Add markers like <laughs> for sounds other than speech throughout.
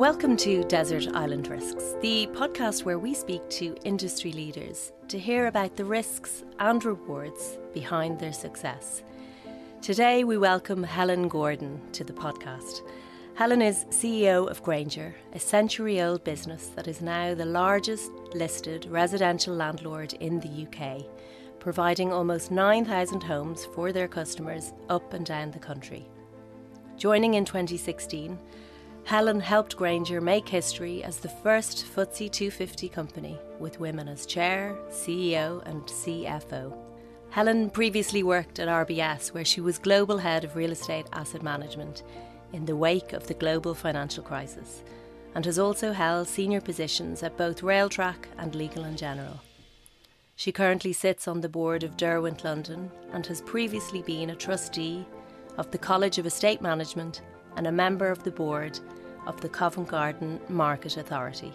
Welcome to Desert Island Risks, the podcast where we speak to industry leaders to hear about the risks and rewards behind their success. Today, we welcome Helen Gordon to the podcast. Helen is CEO of Grainger, a century old business that is now the largest listed residential landlord in the UK, providing almost 9,000 homes for their customers up and down the country. Joining in 2016, Helen helped Grainger make history as the first FTSE 250 company with women as chair, CEO, and CFO. Helen previously worked at RBS, where she was global head of real estate asset management in the wake of the global financial crisis, and has also held senior positions at both Railtrack and Legal and General. She currently sits on the board of Derwent London and has previously been a trustee of the College of Estate Management and a member of the board of the Covent Garden Market Authority.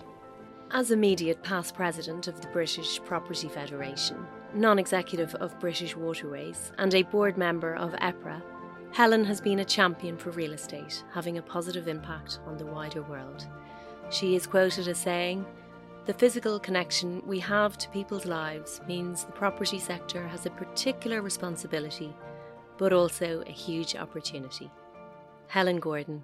As immediate past president of the British Property Federation, non executive of British Waterways, and a board member of EPRA, Helen has been a champion for real estate, having a positive impact on the wider world. She is quoted as saying, The physical connection we have to people's lives means the property sector has a particular responsibility, but also a huge opportunity. Helen Gordon,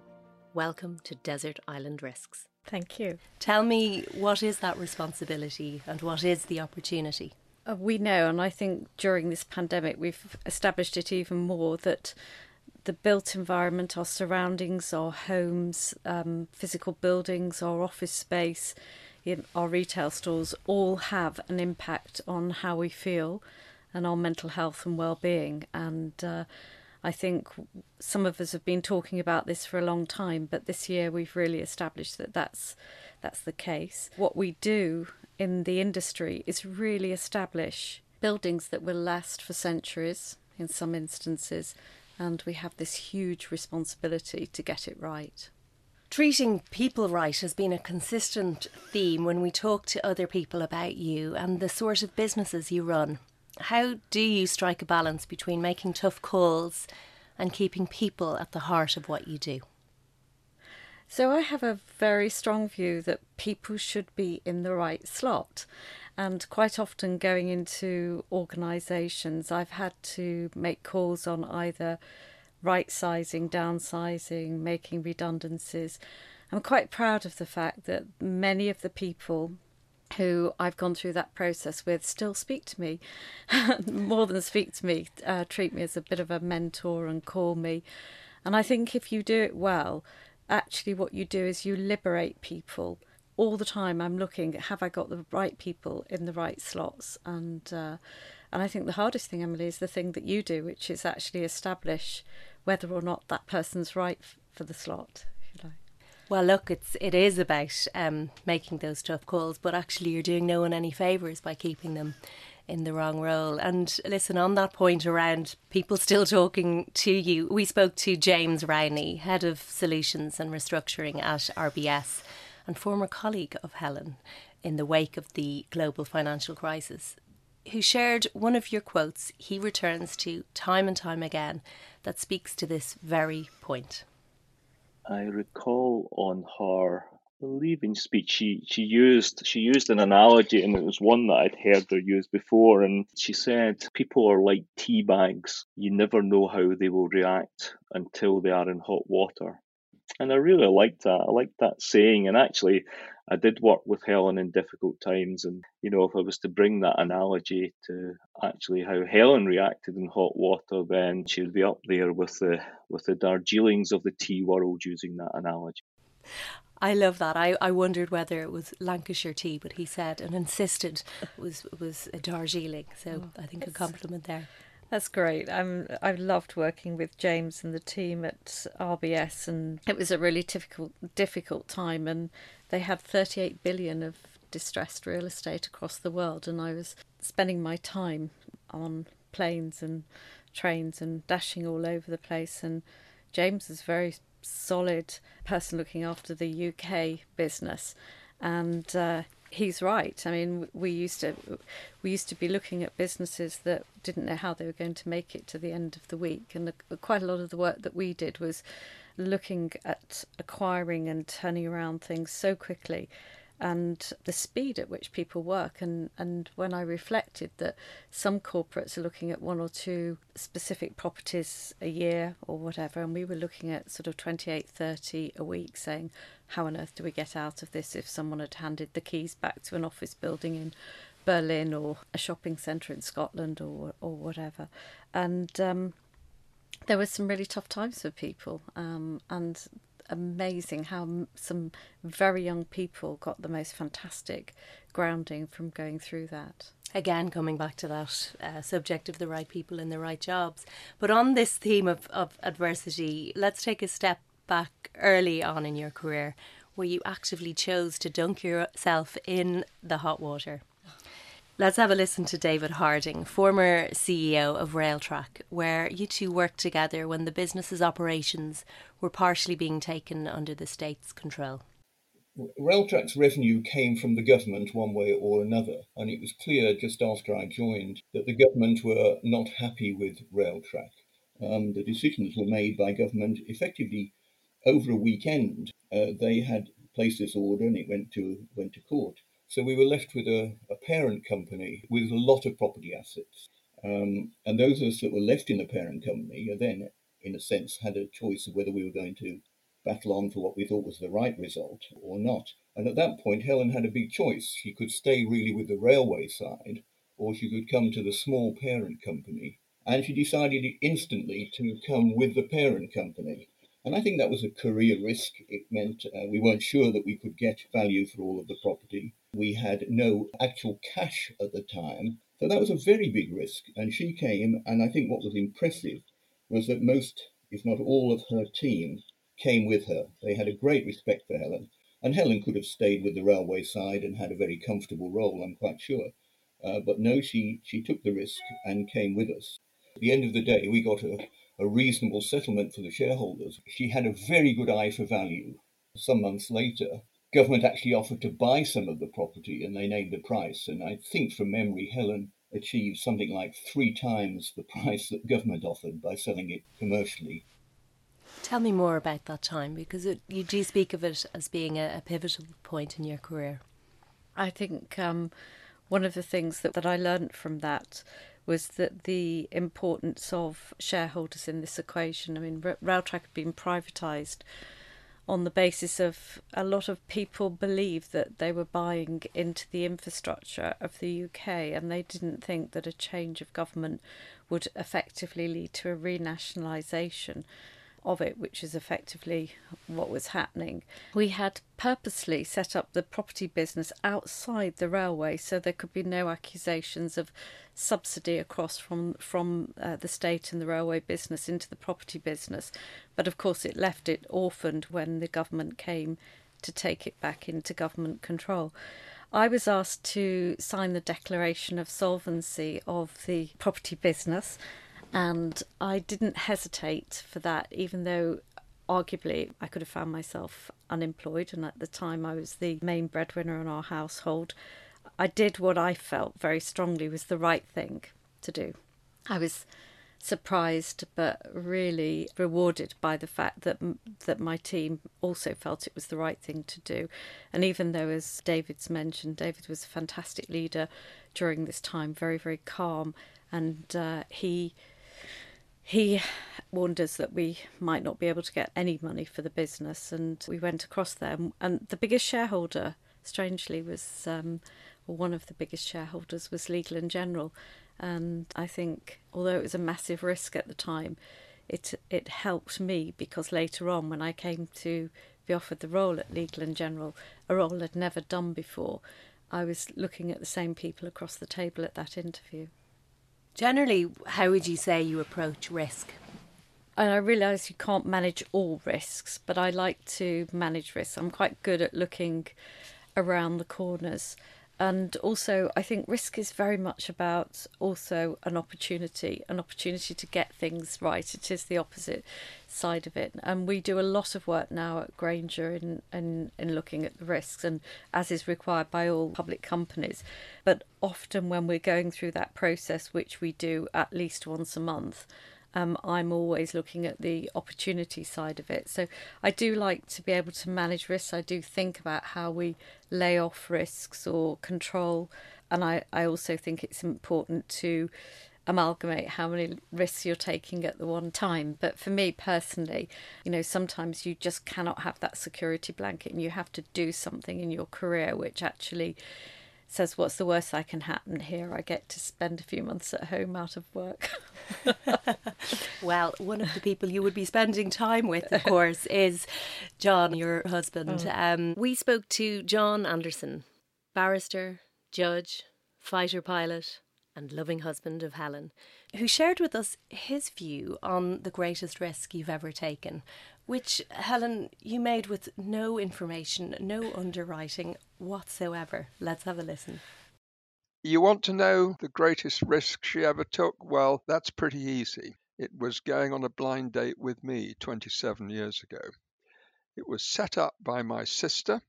welcome to Desert Island Risks. Thank you. Tell me, what is that responsibility and what is the opportunity? Uh, we know, and I think during this pandemic, we've established it even more that the built environment, our surroundings, our homes, um, physical buildings, our office space, our retail stores all have an impact on how we feel and our mental health and well-being. And uh, I think some of us have been talking about this for a long time, but this year we've really established that that's that's the case. What we do in the industry is really establish buildings that will last for centuries in some instances, and we have this huge responsibility to get it right. Treating people right has been a consistent theme when we talk to other people about you and the sort of businesses you run. How do you strike a balance between making tough calls and keeping people at the heart of what you do? So, I have a very strong view that people should be in the right slot. And quite often, going into organisations, I've had to make calls on either right sizing, downsizing, making redundancies. I'm quite proud of the fact that many of the people who I've gone through that process with still speak to me, <laughs> more than speak to me, uh, treat me as a bit of a mentor and call me. And I think if you do it well, actually what you do is you liberate people. All the time I'm looking, have I got the right people in the right slots? And uh, and I think the hardest thing, Emily, is the thing that you do, which is actually establish whether or not that person's right for the slot. Well, look, it's it is about um, making those tough calls, but actually, you're doing no one any favors by keeping them in the wrong role. And listen, on that point around people still talking to you, we spoke to James Rowney, head of solutions and restructuring at RBS, and former colleague of Helen in the wake of the global financial crisis, who shared one of your quotes he returns to time and time again that speaks to this very point. I recall on her leaving speech she, she used she used an analogy and it was one that I'd heard her use before and she said people are like tea bags. You never know how they will react until they are in hot water. And I really liked that. I liked that saying and actually I did work with Helen in difficult times, and you know, if I was to bring that analogy to actually how Helen reacted in hot water, then she would be up there with the with the Darjeelings of the tea world using that analogy. I love that. I, I wondered whether it was Lancashire tea, but he said and insisted it was was a Darjeeling. So oh, I think a compliment there. That's great. I'm I've loved working with James and the team at RBS, and it was a really difficult difficult time. And they had 38 billion of distressed real estate across the world, and I was spending my time on planes and trains and dashing all over the place. And James is a very solid person looking after the UK business, and uh, he's right. I mean, we used to we used to be looking at businesses that didn't know how they were going to make it to the end of the week, and the, quite a lot of the work that we did was looking at acquiring and turning around things so quickly and the speed at which people work. And and when I reflected that some corporates are looking at one or two specific properties a year or whatever and we were looking at sort of 28 30 a week saying how on earth do we get out of this if someone had handed the keys back to an office building in Berlin or a shopping centre in Scotland or or whatever? And um, there were some really tough times for people um, and amazing how some very young people got the most fantastic grounding from going through that. Again, coming back to that uh, subject of the right people in the right jobs. But on this theme of, of adversity, let's take a step back early on in your career where you actively chose to dunk yourself in the hot water. Let's have a listen to David Harding, former CEO of Railtrack, where you two worked together when the business's operations were partially being taken under the state's control. Railtrack's revenue came from the government one way or another, and it was clear just after I joined that the government were not happy with Railtrack. Um, the decisions were made by government effectively over a weekend. Uh, they had placed this order and it went to went to court. So we were left with a, a parent company with a lot of property assets. Um, and those of us that were left in the parent company then, in a sense, had a choice of whether we were going to battle on for what we thought was the right result or not. And at that point, Helen had a big choice. She could stay really with the railway side, or she could come to the small parent company. And she decided instantly to come with the parent company. And I think that was a career risk. It meant uh, we weren't sure that we could get value for all of the property. We had no actual cash at the time. So that was a very big risk. And she came, and I think what was impressive was that most, if not all, of her team came with her. They had a great respect for Helen. And Helen could have stayed with the railway side and had a very comfortable role, I'm quite sure. Uh, but no, she, she took the risk and came with us. At the end of the day, we got a, a reasonable settlement for the shareholders. She had a very good eye for value. Some months later, government actually offered to buy some of the property and they named the price. And I think from memory, Helen achieved something like three times the price that government offered by selling it commercially. Tell me more about that time because it, you do speak of it as being a, a pivotal point in your career. I think um, one of the things that, that I learned from that was that the importance of shareholders in this equation. I mean, Railtrack had been privatised on the basis of a lot of people believed that they were buying into the infrastructure of the UK and they didn't think that a change of government would effectively lead to a renationalisation of it, which is effectively what was happening. We had purposely set up the property business outside the railway so there could be no accusations of subsidy across from from uh, the state and the railway business into the property business. But of course, it left it orphaned when the government came to take it back into government control. I was asked to sign the declaration of solvency of the property business and I didn't hesitate for that, even though arguably I could have found myself unemployed. And at the time, I was the main breadwinner in our household. I did what I felt very strongly was the right thing to do. I was surprised but really rewarded by the fact that that my team also felt it was the right thing to do and even though as David's mentioned David was a fantastic leader during this time very very calm and uh, he he warned us that we might not be able to get any money for the business, and we went across there. And the biggest shareholder, strangely, was um, one of the biggest shareholders was Legal and General, and I think although it was a massive risk at the time, it it helped me because later on when I came to be offered the role at Legal and General, a role I'd never done before, I was looking at the same people across the table at that interview. Generally, how would you say you approach risk? And I realise you can't manage all risks, but I like to manage risks. I'm quite good at looking around the corners and also I think risk is very much about also an opportunity, an opportunity to get things right. It is the opposite side of it, and we do a lot of work now at Grainger in in, in looking at the risks, and as is required by all public companies. But often when we're going through that process, which we do at least once a month, um, I'm always looking at the opportunity side of it. So I do like to be able to manage risks. I do think about how we lay off risks or control. And I, I also think it's important to amalgamate how many risks you're taking at the one time. But for me personally, you know, sometimes you just cannot have that security blanket and you have to do something in your career which actually says, What's the worst that can happen here? I get to spend a few months at home out of work. <laughs> well, one of the people you would be spending time with, of course, <laughs> is John, your husband. Oh. Um, we spoke to John Anderson, barrister, judge, fighter pilot, and loving husband of Helen, who shared with us his view on the greatest risk you've ever taken, which, Helen, you made with no information, no underwriting whatsoever. Let's have a listen. You want to know the greatest risk she ever took? Well, that's pretty easy. It was going on a blind date with me 27 years ago. It was set up by my sister,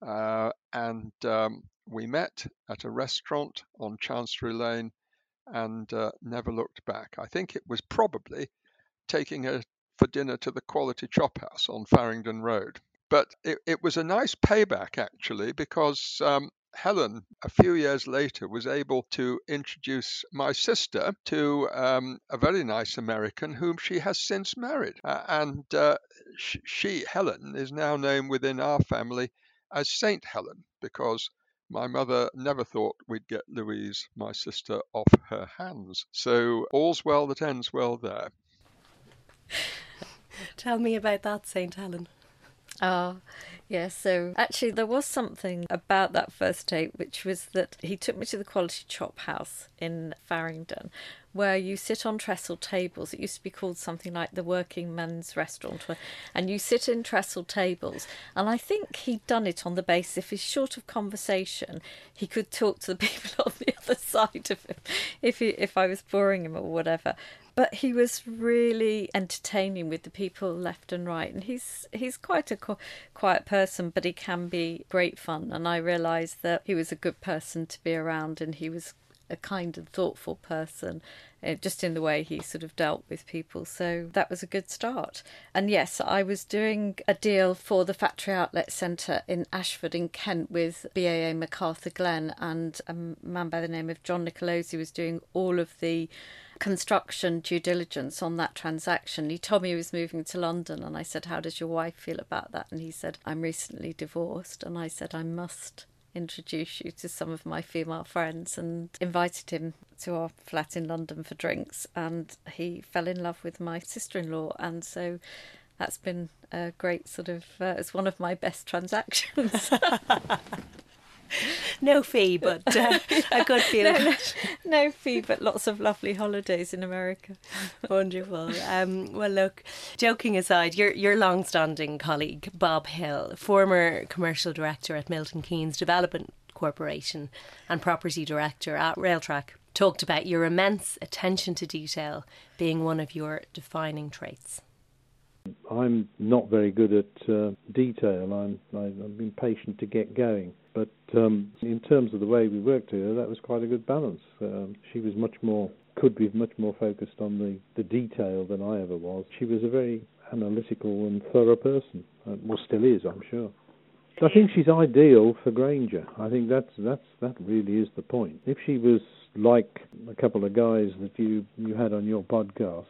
uh, and um, we met at a restaurant on Chancery Lane and uh, never looked back. I think it was probably taking her for dinner to the Quality Chop House on Farringdon Road. But it, it was a nice payback actually because um, Helen, a few years later, was able to introduce my sister to um, a very nice American whom she has since married. Uh, and uh, she, Helen, is now known within our family as Saint Helen because my mother never thought we'd get Louise, my sister, off her hands. So all's well that ends well there. Tell me about that, St. Helen. Oh, yeah. So actually, there was something about that first date, which was that he took me to the Quality Chop House in Farringdon, where you sit on trestle tables. It used to be called something like the Working Men's Restaurant, and you sit in trestle tables. And I think he'd done it on the basis if he's short of conversation, he could talk to the <laughs> people on the other <laughs> side of him if he, if I was boring him or whatever but he was really entertaining with the people left and right and he's he's quite a quiet person but he can be great fun and i realized that he was a good person to be around and he was a kind and thoughtful person, uh, just in the way he sort of dealt with people. So that was a good start. And yes, I was doing a deal for the Factory Outlet Centre in Ashford in Kent with BAA McArthurGlen and a man by the name of John Nicolosi was doing all of the construction due diligence on that transaction. He told me he was moving to London, and I said, How does your wife feel about that? And he said, I'm recently divorced. And I said, I must introduce you to some of my female friends and invited him to our flat in London for drinks. And he fell in love with my sister in law. And so that's been a great sort of, uh, it's one of my best <laughs> transactions. <laughs> <laughs> no fee, but uh, a good <laughs> feeling. No, no, no, fee, but lots of lovely holidays in America. <laughs> Wonderful. Um, well, look, joking aside, your your long-standing colleague Bob Hill, former commercial director at Milton Keynes Development Corporation and property director at Railtrack, talked about your immense attention to detail being one of your defining traits. I'm not very good at uh, detail. I'm I'm impatient to get going. But um, in terms of the way we worked together, that was quite a good balance. Um, she was much more, could be much more focused on the, the detail than I ever was. She was a very analytical and thorough person, uh, well, still is, I'm sure. I think she's ideal for Grainger. I think that's that's that really is the point. If she was like a couple of guys that you you had on your podcast,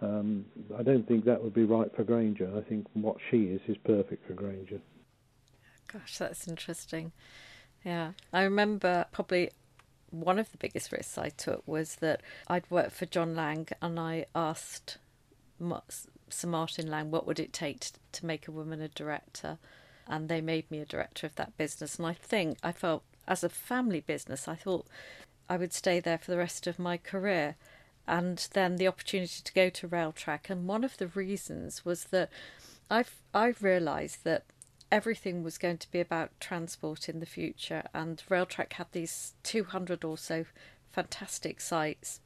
um, I don't think that would be right for Grainger. I think what she is is perfect for Grainger. Gosh, that's interesting. Yeah. I remember probably one of the biggest risks I took was that I'd worked for John Lang and I asked Sir Martin Lang what would it take to make a woman a director and they made me a director of that business and I think I felt as a family business I thought I would stay there for the rest of my career and then the opportunity to go to Railtrack and one of the reasons was that I've I've realized that everything was going to be about transport in the future, and Railtrack had these 200 or so fantastic sites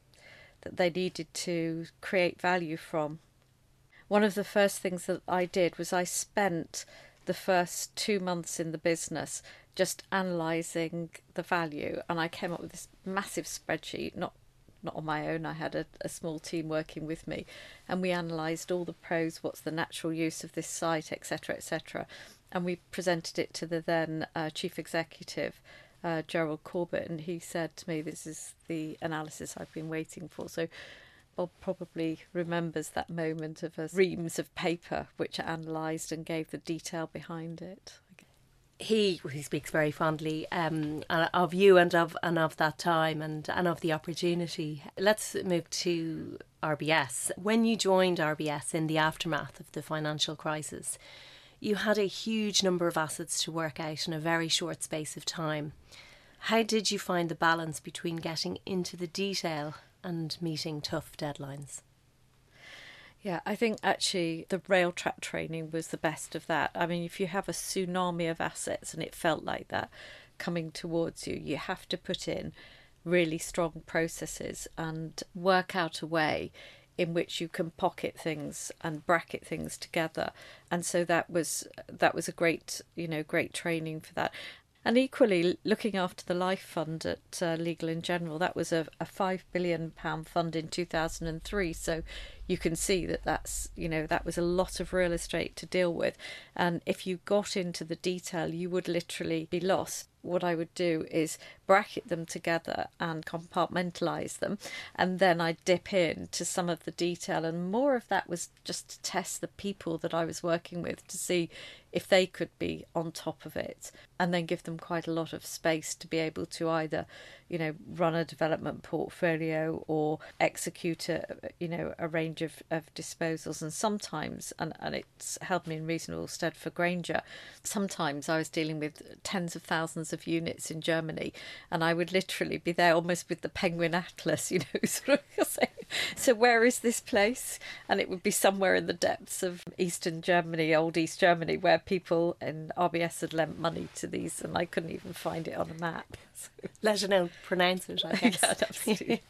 that they needed to create value from. One of the first things that I did was I spent the first two months in the business just analysing the value, and I came up with this massive spreadsheet, not not on my own. I had a, a small team working with me, and we analysed all the pros, what's the natural use of this site, etc., etc., and we presented it to the then uh, chief executive, uh, Gerald Corbett, and he said to me, "This is the analysis I've been waiting for." So. Bob probably remembers that moment of a reams of paper which analysed and gave the detail behind it he he speaks very fondly um, of you and of and of that time and and of the opportunity. Let's move to RBS. When you joined RBS in the aftermath of the financial crisis, you had a huge number of assets to work out in a very short space of time. How did you find the balance between getting into the detail and meeting tough deadlines? Yeah, I think actually the Railtrack training was the best of that. I mean, if you have a tsunami of assets and it felt like that coming towards you, you have to put in really strong processes and work out a way in which you can pocket things and bracket things together. And so that was that was a great you know great training for that. And equally looking after the life fund at uh, Legal and General that was a, a 5 billion pound fund in 2003 so you can see that that's you know that was a lot of real estate to deal with and if you got into the detail you would literally be lost what I would do is bracket them together and compartmentalize them, and then I dip in to some of the detail. And more of that was just to test the people that I was working with to see if they could be on top of it, and then give them quite a lot of space to be able to either, you know, run a development portfolio or execute a, you know, a range of, of disposals. And sometimes, and, and it's held me in reasonable stead for Grainger, sometimes I was dealing with tens of thousands of units in Germany, and I would literally be there almost with the penguin atlas, <laughs> you know, sort of <laughs> saying, <laughs> so where is this place? And it would be somewhere in the depths of Eastern Germany, old East Germany, where people in RBS had lent money to these, and I couldn't even find it on a map. So. <laughs> Let alone pronounce it, I <laughs> guess. yeah, absolutely.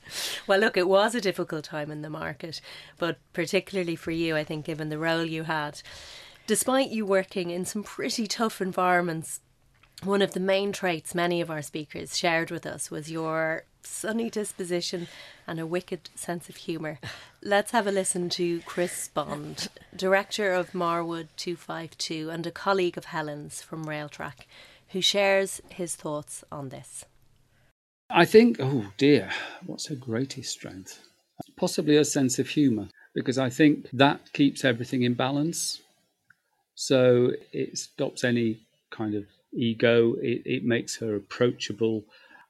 well, look, it was a difficult time in the market, but particularly for you, I think, given the role you had. Despite you working in some pretty tough environments, one of the main traits many of our speakers shared with us was your sunny disposition and a wicked sense of humour. Let's have a listen to Chris Bond, director of Marwood 252 and a colleague of Helen's from Railtrack, who shares his thoughts on this. I think, oh dear, what's her greatest strength? Possibly her sense of humour, because I think that keeps everything in balance. So it stops any kind of ego. It, it makes her approachable.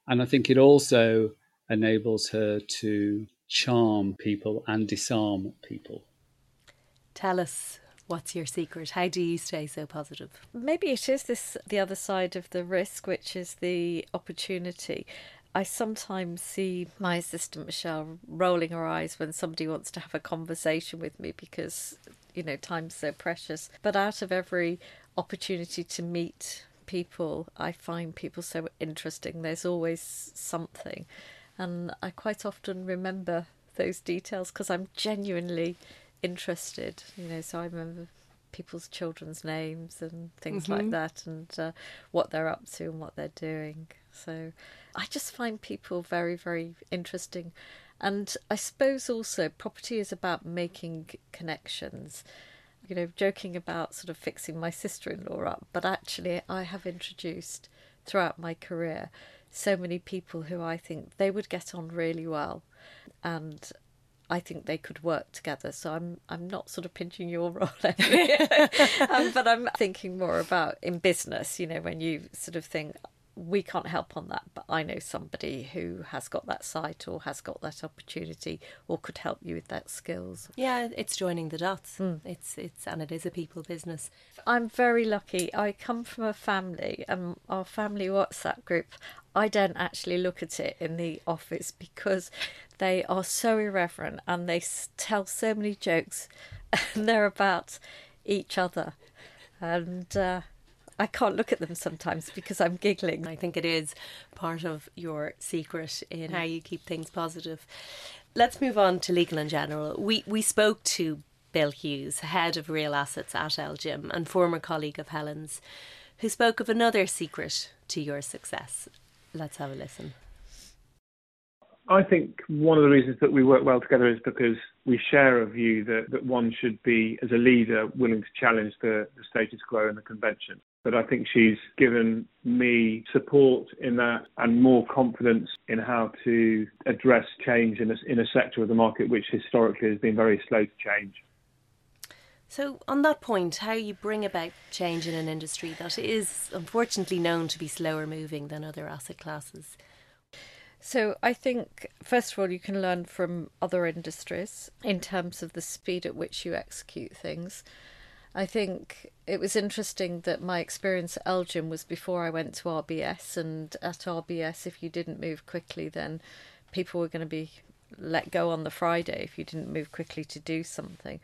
And I think it also enables her to charm people and disarm people. Tell us what's your secret? How do you stay so positive? Maybe it is this the other side of the risk, which is the opportunity. I sometimes see my assistant Michelle rolling her eyes when somebody wants to have a conversation with me because, you know, time's so precious. But out of every opportunity to meet people, I find people so interesting. There's always something. And I quite often remember those details because I'm genuinely interested, you know. So I remember people's children's names and things mm-hmm. like that and uh, what they're up to and what they're doing. So I just find people very, very interesting. And I suppose also property is about making connections you know, joking about sort of fixing my sister in law up, but actually, I have introduced throughout my career so many people who I think they would get on really well and I think they could work together. So I'm I'm not sort of pinching your <laughs> role, <laughs> um, but I'm thinking more about in business. You know, when you sort of think we can't help on that, but I know somebody who has got that site or has got that opportunity or could help you with that skills. Yeah, it's joining the dots. Mm. It's it's and it is a people business. I'm very lucky. I come from a family and our family WhatsApp group. I don't actually look at it in the office because they are so irreverent and they tell so many jokes <laughs> and they're about each other. And uh, I can't look at them sometimes because I'm giggling. I think it is part of your secret in how you keep things positive. Let's move on to Legal and General. We we spoke to Bill Hughes, head of real assets at LGIM and former colleague of Helen's, who spoke of another secret to your success. Let's have a listen. I think one of the reasons that we work well together is because we share a view that, that one should be, as a leader, willing to challenge the, the status quo and the convention. But I think she's given me support in that and more confidence in how to address change in a, in a sector of the market which historically has been very slow to change. So, on that point, how you bring about change in an industry that is unfortunately known to be slower moving than other asset classes. So I think, first of all, you can learn from other industries in terms of the speed at which you execute things. I think it was interesting that my experience at LGIM was before I went to RBS, and at RBS, if you didn't move quickly, then people were going to be let go on the Friday if you didn't move quickly to do something.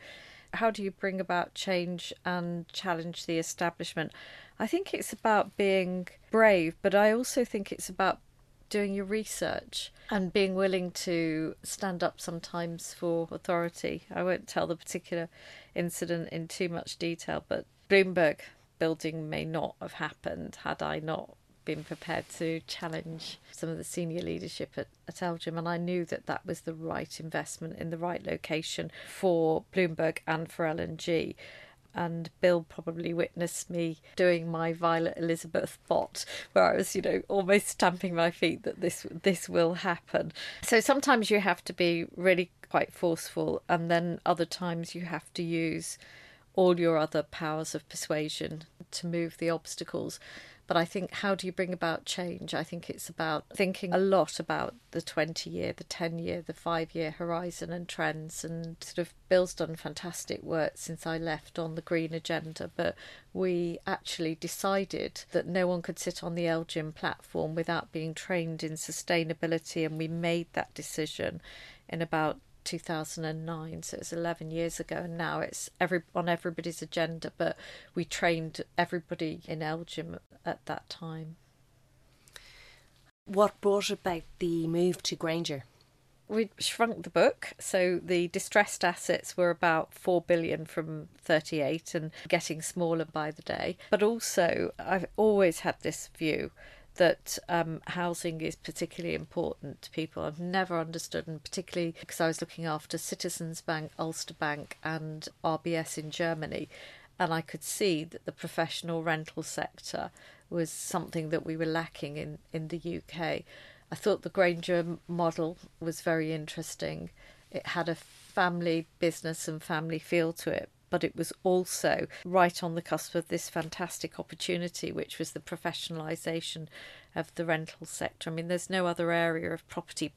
How do you bring about change and challenge the establishment? I think it's about being brave, but I also think it's about doing your research and being willing to stand up sometimes for authority. I won't tell the particular incident in too much detail, but Bloomberg building may not have happened had I not been prepared to challenge some of the senior leadership at, at LGIM, and I knew that that was the right investment in the right location for Bloomberg and for L&G and Bill probably witnessed me doing my Violet Elizabeth Bott, where I was, you know, almost stamping my feet that this this will happen. So sometimes you have to be really quite forceful, and then other times you have to use all your other powers of persuasion to move the obstacles. But I think how do you bring about change? I think it's about thinking a lot about the 20 year, the 10 year, the five year horizon and trends. And sort of Bill's done fantastic work since I left on the green agenda. But we actually decided that no one could sit on the LGIM platform without being trained in sustainability. And we made that decision in about 2009 so it's 11 years ago and now it's every on everybody's agenda but we trained everybody in LGIM at that time. What brought about the move to Grainger? We shrunk the book so the distressed assets were about 4 billion from 38 and getting smaller by the day. But also I've always had this view that um, housing is particularly important to people. I've never understood, and particularly because I was looking after Citizens Bank, Ulster Bank, and RBS in Germany, and I could see that the professional rental sector was something that we were lacking in, in the UK. I thought the Grainger model was very interesting. It had a family business and family feel to it, but it was also right on the cusp of this fantastic opportunity, which was the professionalisation of the rental sector. I mean, there's no other area of property,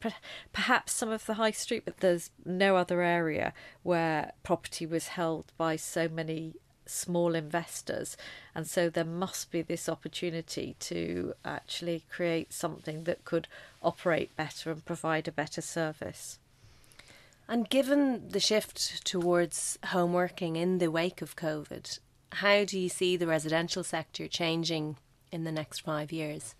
perhaps some of the high street, but there's no other area where property was held by so many small investors. And so there must be this opportunity to actually create something that could operate better and provide a better service. And given the shift towards home working in the wake of COVID, how do you see the residential sector changing in the next five years?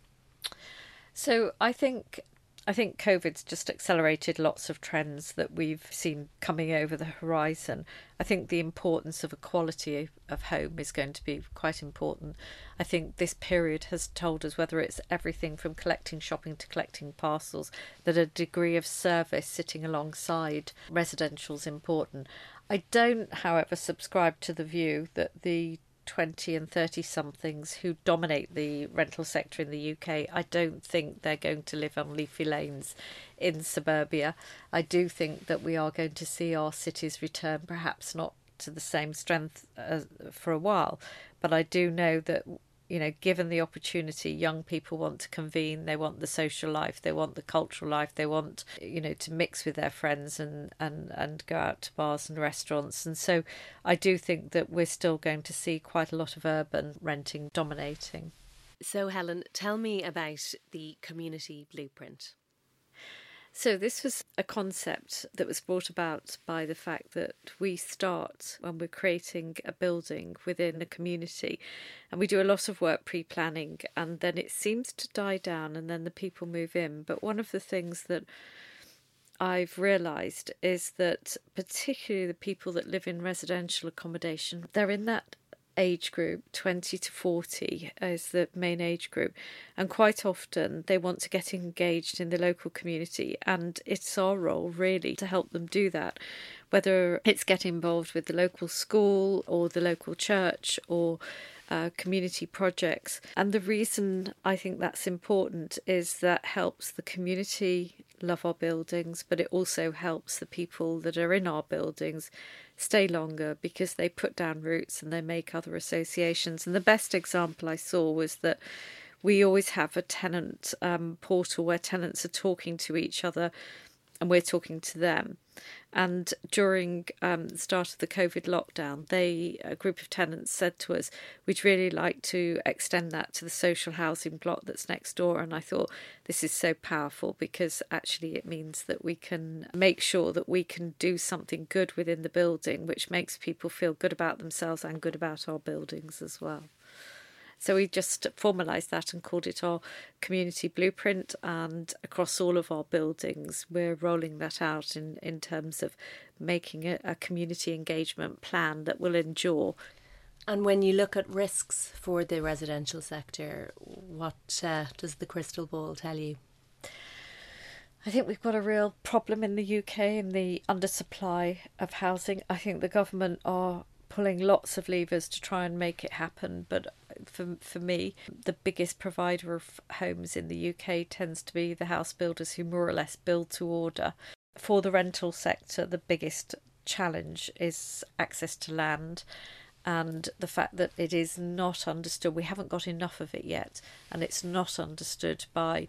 So I think I think COVID's just accelerated lots of trends that we've seen coming over the horizon. I think the importance of equality of home is going to be quite important. I think this period has told us whether it's everything from collecting shopping to collecting parcels, that a degree of service sitting alongside residential is important. I don't, however, subscribe to the view that the 20 and 30 somethings who dominate the rental sector in the UK, I don't think they're going to live on leafy lanes in suburbia. I do think that we are going to see our cities return, perhaps not to the same strength as for a while, but I do know that you know, given the opportunity, young people want to convene, they want the social life, they want the cultural life, they want, you know, to mix with their friends and, and, and go out to bars and restaurants. And so I do think that we're still going to see quite a lot of urban renting dominating. So, Helen, tell me about the community blueprint. So, this was a concept that was brought about by the fact that we start when we're creating a building within a community and we do a lot of work pre planning and then it seems to die down and then the people move in. But one of the things that I've realised is that particularly the people that live in residential accommodation, they're in that age group, 20 to 40 is the main age group, and quite often they want to get engaged in the local community, and it's our role really to help them do that. Whether it's get involved with the local school or the local church or uh, community projects. And the reason I think that's important is that helps the community love our buildings, but it also helps the people that are in our buildings stay longer because they put down roots and they make other associations. And the best example I saw was that we always have a tenant um, portal where tenants are talking to each other and we're talking to them. And during um, the start of the COVID lockdown, they a group of tenants said to us, "We'd really like to extend that to the social housing block that's next door." And I thought this is so powerful because actually it means that we can make sure that we can do something good within the building, which makes people feel good about themselves and good about our buildings as well. So we just formalised that and called it our community blueprint. And across all of our buildings, we're rolling that out in, in terms of making a, a community engagement plan that will endure. And when you look at risks for the residential sector, what uh, does the crystal ball tell you? I think we've got a real problem in the UK in the undersupply of housing. I think the government are pulling lots of levers to try and make it happen, but for for me, the biggest provider of homes in the UK tends to be the house builders who more or less build to order. For the rental sector, the biggest challenge is access to land and the fact that it is not understood. We haven't got enough of it yet, and it's not understood by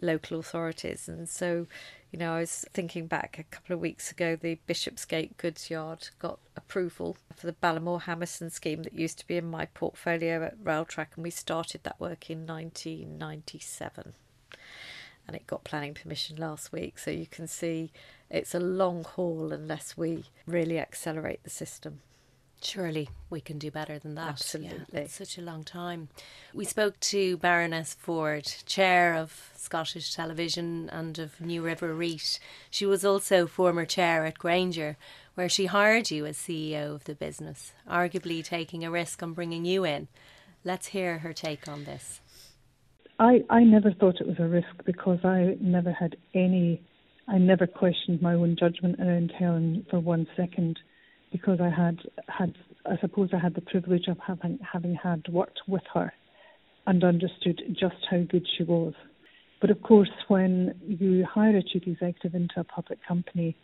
local authorities. And so, you know, I was thinking back a couple of weeks ago, the Bishopsgate Goods Yard got approval for the Ballymore Hammerson scheme that used to be in my portfolio at Railtrack, and we started that work in 1997. And it got planning permission last week, so you can see it's a long haul unless we really accelerate the system. Surely we can do better than that. Absolutely. Yeah, such a long time. We spoke to Baroness Ford, chair of Scottish Television and of New River REIT. She was also former chair at Grainger, where she hired you as CEO of the business, arguably taking a risk on bringing you in. Let's hear her take on this. I, I never thought it was a risk because I never had any, I never questioned my own judgment around Helen for one second because I had had I suppose I had the privilege of having having had worked with her and understood just how good she was. But of course, when you hire a chief executive into a public company,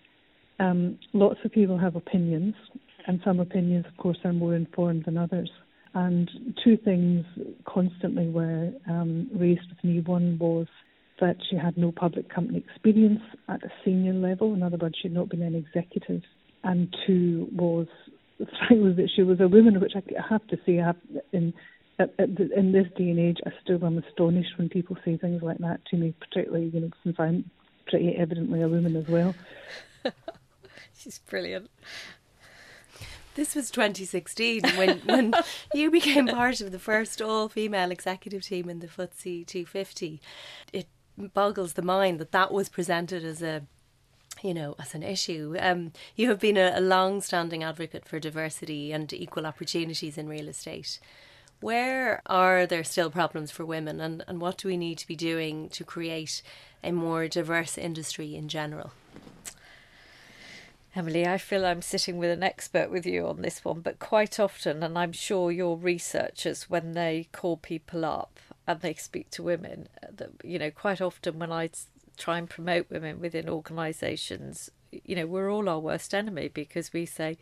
um, lots of people have opinions, and some opinions, of course, are more informed than others. And two things constantly were um, raised with me. One was that she had no public company experience at a senior level. In other words, she had not been an executive and two was the fact that she was a woman, which I have to say, I have, in at, at the, in this day and age, I still am astonished when people say things like that to me, particularly you know since I'm pretty evidently a woman as well. <laughs> She's brilliant. This was 2016 when, when <laughs> you became part of the first all female executive team in the FTSE 250. It boggles the mind that that was presented as a you know, as an issue. Um, you have been a, a long standing advocate for diversity and equal opportunities in real estate. Where are there still problems for women, and, and what do we need to be doing to create a more diverse industry in general? Emily, I feel I'm sitting with an expert with you on this one, but quite often, and I'm sure your researchers, when they call people up and they speak to women, you know, quite often when I try and promote women within organisations, you know, we're all our worst enemy because we say,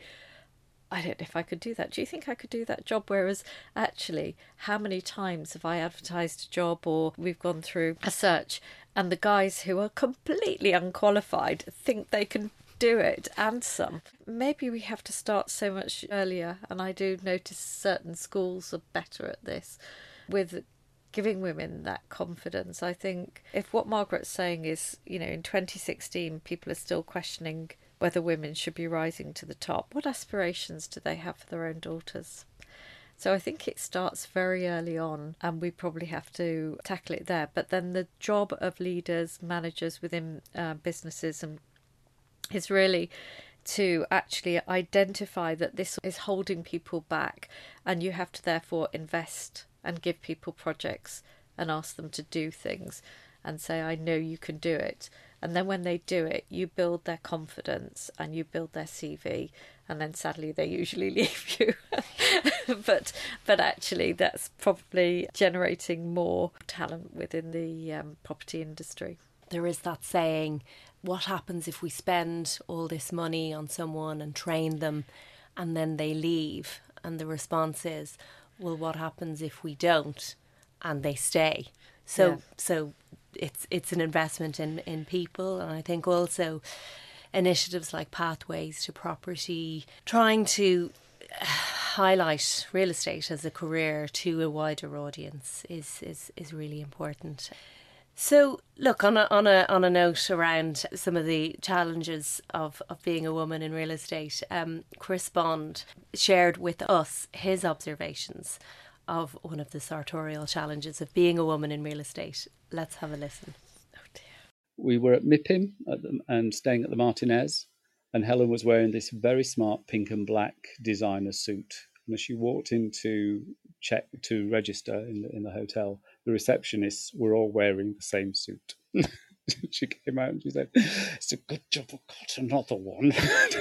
I don't know if I could do that. Do you think I could do that job? Whereas actually, how many times have I advertised a job or we've gone through a search and the guys who are completely unqualified think they can do it and some. Maybe we have to start so much earlier, and I do notice certain schools are better at this with giving women that confidence. I think if what Margaret's saying is, you know, in 2016, people are still questioning whether women should be rising to the top, what aspirations do they have for their own daughters? So I think it starts very early on, and we probably have to tackle it there. But then the job of leaders, managers within uh, businesses, and is really to actually identify that this is holding people back, and you have to therefore invest and give people projects and ask them to do things and say, I know you can do it. And then when they do it, you build their confidence and you build their CV. And then sadly, they usually <laughs> leave you. <laughs> but but actually, that's probably generating more talent within the um, property industry. There is that saying, what happens if we spend all this money on someone and train them and then they leave? And the response is, well, what happens if we don't and they stay? So yeah. so it's it's an investment in in people, and I think also initiatives like Pathways to Property, trying to uh, highlight real estate as a career to a wider audience is is is really important. So, look on a on a on a note around some of the challenges of, of being a woman in real estate. Um, Chris Bond shared with us his observations of one of the sartorial challenges of being a woman in real estate. Let's have a listen. Oh dear. We were at MIPIM at the, and staying at the Martinez, and Helen was wearing this very smart pink and black designer suit. And as she walked in to check to register in the, in the hotel, the receptionists were all wearing the same suit. <laughs> she came out and she said, "It's a good job I got another one."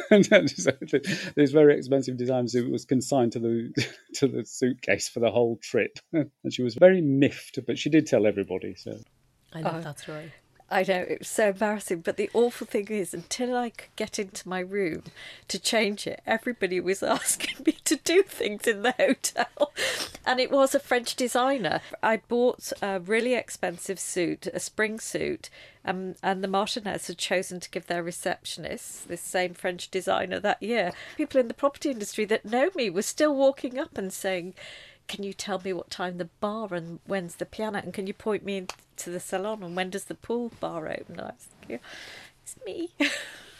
<laughs> this very expensive design suit was consigned to the <laughs> to the suitcase for the whole trip, and she was very miffed, but she did tell everybody. So I oh. love oh. that story. I know it was so embarrassing, but the awful thing is, until I could get into my room to change it, everybody was <laughs> asking me to do things in the hotel, and it was a French designer. I bought a really expensive suit, a spring suit, um, and the Martinez had chosen to give their receptionist this same French designer that year. People in the property industry that know me were still walking up and saying can you tell me what time the bar and when's the piano and can you point me to the salon and when does the pool bar open? I was thinking, it's me. <laughs>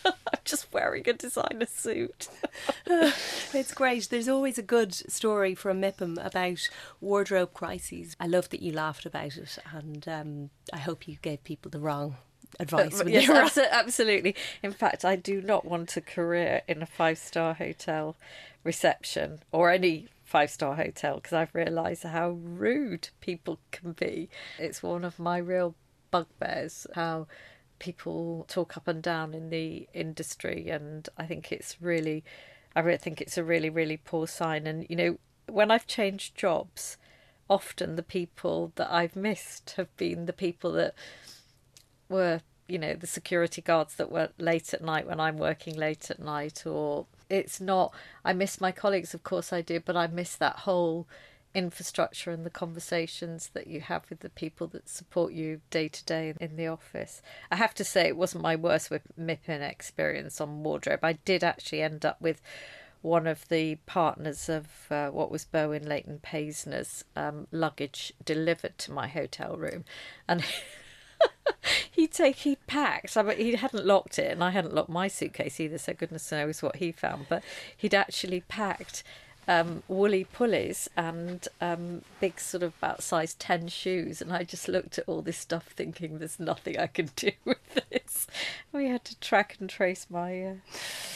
I'm just wearing a designer suit. <laughs> it's great. There's always a good story from MIPIM about wardrobe crises. I love that you laughed about it, and um, I hope you gave people the wrong advice. Uh, <laughs> yes, absolutely. In fact, I do not want a career in a five star hotel reception or any five star hotel because I've realised how rude people can be. It's one of my real bugbears how people talk up and down in the industry, and I think it's really, I really think it's a really, really poor sign. And you know, when I've changed jobs, often the people that I've missed have been the people that were you know the security guards that were late at night when I'm working late at night or it's not I miss my colleagues of course I do but I miss that whole infrastructure and the conversations that you have with the people that support you day to day in the office. I have to say it wasn't my worst with MIPIM experience on wardrobe. I did actually end up with one of the partners of uh, what was Berwin Leighton Paisner's um, luggage delivered to my hotel room, and <laughs> <laughs> he'd take he'd packed. I mean, he hadn't locked it, and I hadn't locked my suitcase either. So goodness knows what he found. But he'd actually packed um, woolly pulleys and um, big sort of about size 10 shoes and I just looked at all this stuff thinking there's nothing I can <laughs> do with this. We had to track and trace my uh,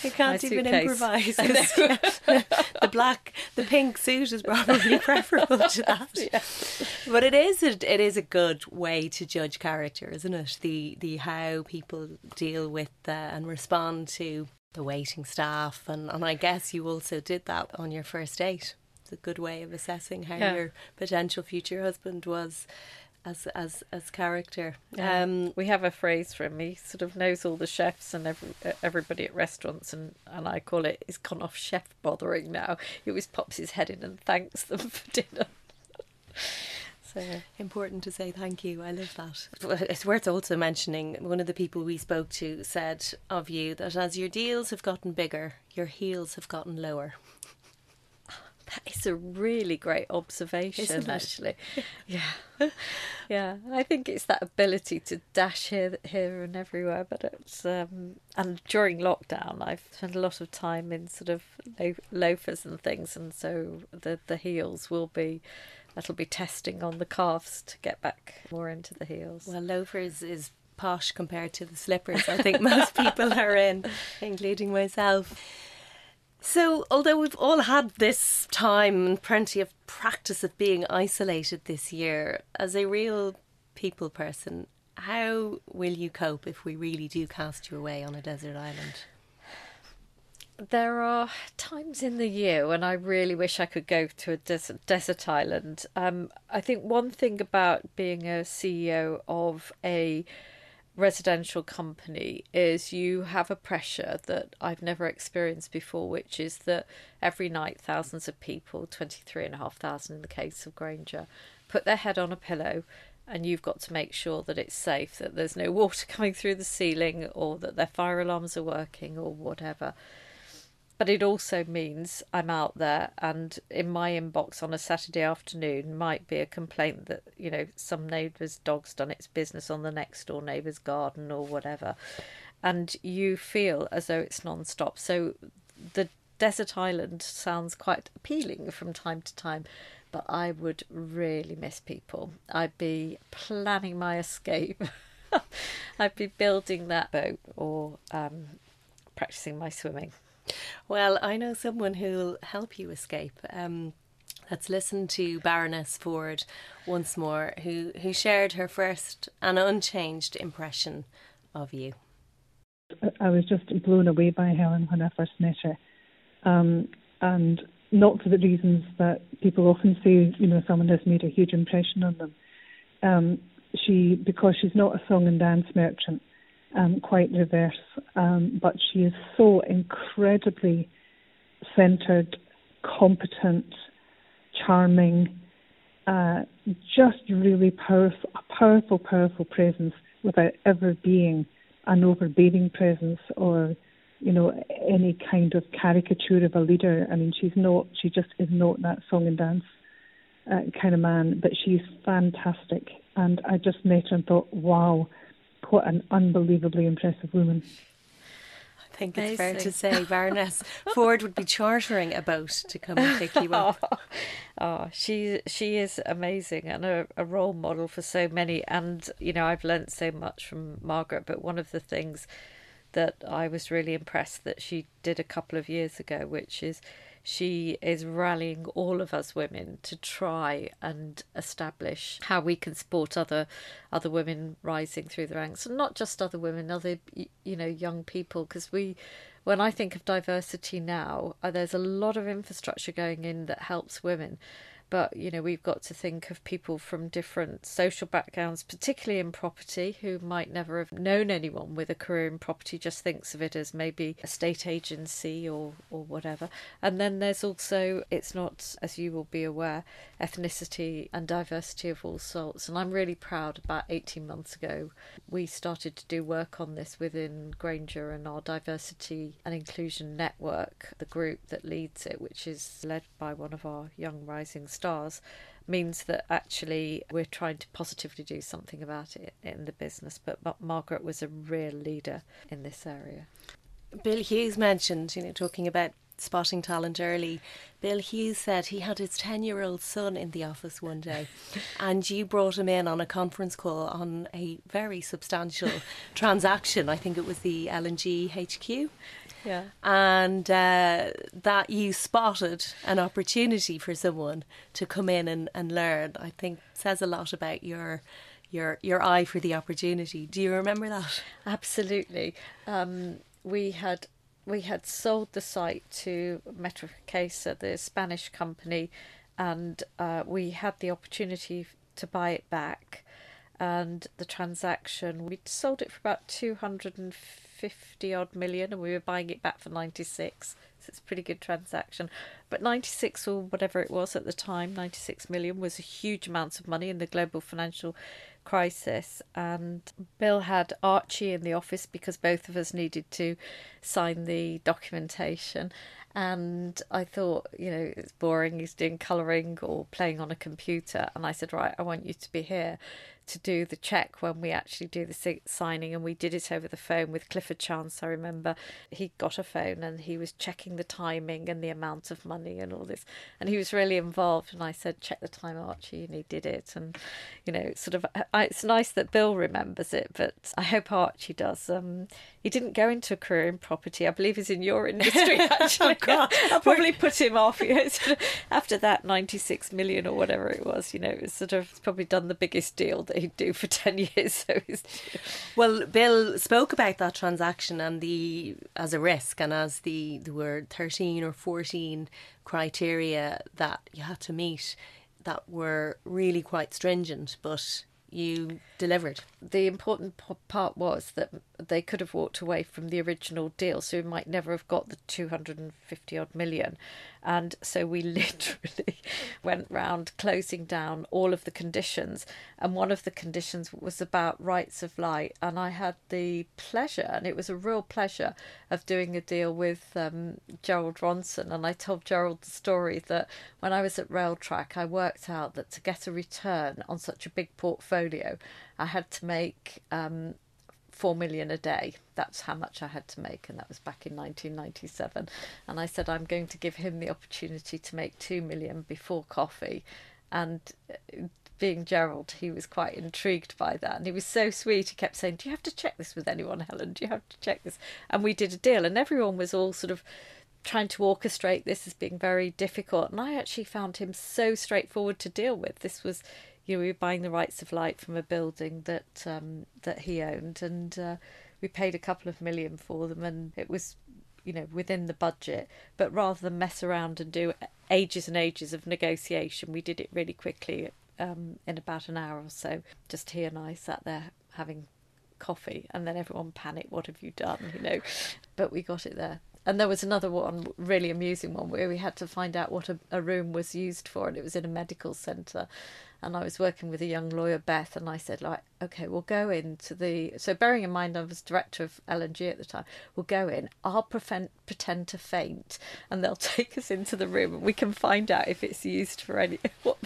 You can't even improvise. <laughs> <laughs> the black, the pink suit is probably <laughs> preferable to that. Yeah. But it is a, it is a good way to judge character, isn't it? The the how people deal with uh, and respond to the waiting staff, and, and I guess you also did that on your first date. It's a good way of assessing how yeah. your potential future husband was as as as character. Yeah. Um, we have a phrase for him. He sort of knows all the chefs and every, everybody at restaurants, and, and I call it. He's gone off chef bothering now. He always pops his head in and thanks them <laughs> for dinner. <laughs> So important to say thank you. I love that. It's worth also mentioning one of the people we spoke to said of you that as your deals have gotten bigger, your heels have gotten lower. It's a really great observation, actually. <laughs> Yeah, yeah. I think it's that ability to dash here, here, and everywhere. But it's um, and during lockdown, I've spent a lot of time in sort of lo- loafers and things, and so the the heels will be that'll be testing on the calves to get back more into the heels. Well, loafers is posh compared to the slippers I think most people are in, <laughs> including myself. So, although we've all had this time and plenty of practice of being isolated this year, as a real people person, how will you cope if we really do cast you away on a desert island? There are times in the year when I really wish I could go to a desert, desert island. Um, I think one thing about being a CEO of a residential company is you have a pressure that I've never experienced before, which is that every night thousands of people, 23,500 in the case of Grainger, put their head on a pillow and you've got to make sure that it's safe, that there's no water <laughs> coming through the ceiling or that their fire alarms are working or whatever. But it also means I'm out there, and in my inbox on a Saturday afternoon might be a complaint that, you know, some neighbour's dog's done its business on the next door neighbour's garden or whatever. And you feel as though it's non stop. So the desert island sounds quite appealing from time to time, but I would really miss people. I'd be planning my escape. <laughs> I'd be building that boat or um, practicing my swimming. Well, I know someone who'll help you escape. Um, let's listen to Baroness Ford once more, who, who shared her first and unchanged impression of you. I was just blown away by Helen when I first met her. Um, and not for the reasons that people often say, you know, someone has made a huge impression on them. Um, she, because she's not a song and dance merchant, um, quite reverse. Um, but she is so incredibly centered, competent, charming, uh, just really powerful, a powerful, powerful presence without ever being an overbearing presence or, you know, any kind of caricature of a leader. I mean, she's not, she just is not that song and dance uh, kind of man, but she's fantastic. And I just met her and thought, wow, what an unbelievably impressive woman. I think it's fair to say Baroness <laughs> Ford would be chartering a boat to come and pick you up. oh, <laughs> oh, she she is amazing and a, a role model for so many. And you know, I've learnt so much from Margaret. But one of the things that I was really impressed that she did a couple of years ago, which is she is rallying all of us women to try and establish how we can support other other women rising through the ranks. And not just other women other you know young people because we when I think of diversity now uh, there's a lot of infrastructure going in that helps women but you know we've got to think of people from different social backgrounds particularly in property who might never have known anyone with a career in property just thinks of it as maybe a state agency or or whatever. And then there's also it's not as you will be aware ethnicity and diversity of all sorts. And I'm really proud about 18 months ago we started to do work on this within Grainger and our diversity and inclusion network the group that leads it which is led by one of our young rising stars means that actually we're trying to positively do something about it in the business. But Margaret was a real leader in this area. Bill Hughes mentioned, you know, talking about spotting talent early. Bill Hughes said he had his 10 year old son in the office one day, <laughs> and you brought him in on a conference call on a very substantial <laughs> transaction. I think it was the L&G HQ. Yeah. And uh, that you spotted an opportunity for someone to come in and, and learn, I think says a lot about your your your eye for the opportunity. Do you remember that? Absolutely. Um, we had we had sold the site to Metrovacesa, the Spanish company, and uh, we had the opportunity to buy it back. And the transaction, we sold it for about two hundred and 50 odd million and we were buying it back for 96 so it's a pretty good transaction but 96 or whatever it was at the time 96 million was a huge amount of money in the global financial crisis and bill had archie in the office because both of us needed to sign the documentation And I thought, you know, it's boring. He's doing colouring or playing on a computer. And I said, right, I want you to be here to do the check when we actually do the signing, and we did it over the phone with Clifford Chance. I remember he got a phone and he was checking the timing and the amount of money and all this, and he was really involved. And I said, "Check the time, Archie," and he did it. And you know, sort of, it's nice that Bill remembers it, but I hope Archie does. Um, he didn't go into a career in property. I believe he's in your industry. <laughs> Actually, oh, <laughs> I'll probably put him off. You know, <laughs> sort of, after that ninety-six million or whatever it was, you know, it was sort of probably done the biggest deal that he'd do for <laughs> 10 years. So well, Bill spoke about that transaction and the as a risk and as the there were 13 or 14 criteria that you had to meet that were really quite stringent, but you delivered. The important part was that they could have walked away from the original deal, so we might never have got the 250 odd million. And so we <laughs> literally went round closing down all of the conditions. And one of the conditions was about rights of light. And I had the pleasure, and it was a real pleasure, of doing a deal with um, Gerald Ronson. And I told Gerald the story that when I was at Railtrack, I worked out that to get a return on such a big portfolio, I had to make um, four million a day. That's how much I had to make, and that was back in 1997. And I said, I'm going to give him the opportunity to make two million before coffee. And uh, being Gerald, he was quite intrigued by that. And he was so sweet. He kept saying, Do you have to check this with anyone, Helen? Do you have to check this? And we did a deal, and everyone was all sort of trying to orchestrate this as being very difficult. And I actually found him so straightforward to deal with. This was you know, we were buying the rights of light from a building that um, that he owned, and uh, we paid a couple of million for them, and it was, you know, within the budget. But rather than mess around and do ages and ages of negotiation, we did it really quickly um, in about an hour or so. Just he and I sat there having coffee, and then everyone panicked. What have you done? You know, but we got it there. And there was another one, really amusing one, where we had to find out what a, a room was used for, and it was in a medical centre and I was working with a young lawyer, Beth, and I said, like, okay, we'll go into the. So, bearing in mind I was director of L&G at the time, we'll go in. I'll pretend, pretend to faint, and they'll <laughs> take us into the room, and we can find out if it's used for any <laughs> what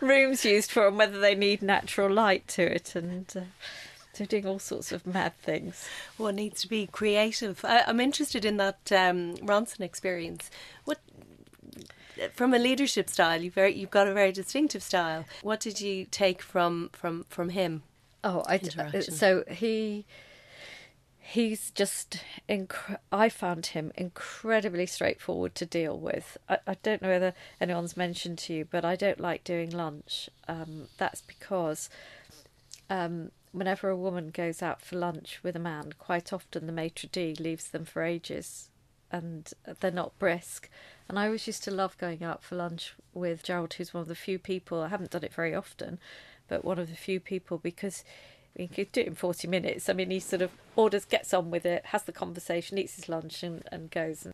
rooms used for, and whether they need natural light to it, and. Uh, they're doing all sorts of mad things. One needs to be creative. I, am interested in that um, Ronson experience. What from a leadership style, you've very, you've got a very distinctive style. What did you take from from from him? Oh, I uh, so he he's just inc- I found him incredibly straightforward to deal with. I, I don't know whether anyone's mentioned to you, but I don't like doing lunch. Um, that's because um, whenever a woman goes out for lunch with a man, quite often the maitre d leaves them for ages and they're not brisk. And I always used to love going out for lunch with Gerald, who's one of the few people, I haven't done it very often, but one of the few people because he could do it in 40 minutes. I mean, he sort of orders, gets on with it, has the conversation, eats his lunch, and, and goes.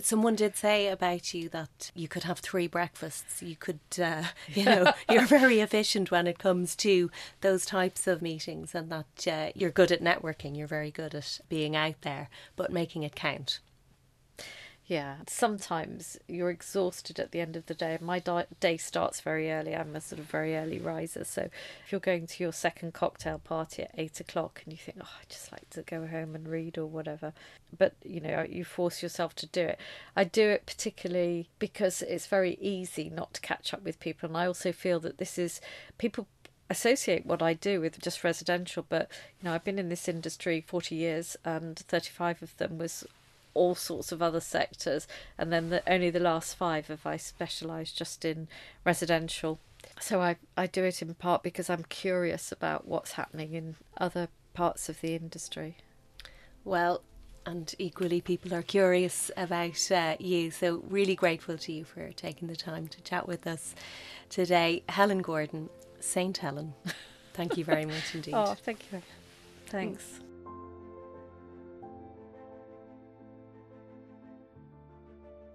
Someone did say about you that you could have three breakfasts. You could, uh, <laughs> you know, you're very efficient when it comes to those types of meetings, and that uh, you're good at networking. You're very good at being out there, but making it count. Yeah, sometimes you're exhausted at the end of the day. My di- day starts very early. I'm a sort of very early riser. So if you're going to your second cocktail party at eight o'clock and you think, oh, I'd just like to go home and read or whatever, but you know, you force yourself to do it. I do it particularly because it's very easy not to catch up with people. And I also feel that this is people associate what I do with just residential, but you know, I've been in this industry 40 years and 35 of them was all sorts of other sectors, and then the, only the last five have I specialised just in residential. So I, I do it in part because I'm curious about what's happening in other parts of the industry. Well, and equally, people are curious about uh, you. So, really grateful to you for taking the time to chat with us today. Helen Gordon, St. Helen, thank you very much <laughs> indeed. oh, thank you. Thanks.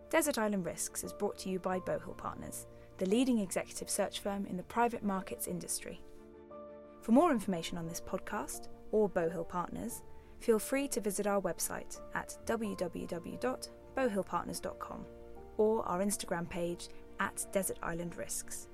Desert Island Risks is brought to you by Bowhill Partners, the leading executive search firm in the private markets industry. For more information on this podcast or Bowhill Partners, feel free to visit our website at www.bohill.com. bowhillpartners.com or our Instagram page at Desert Island Risks.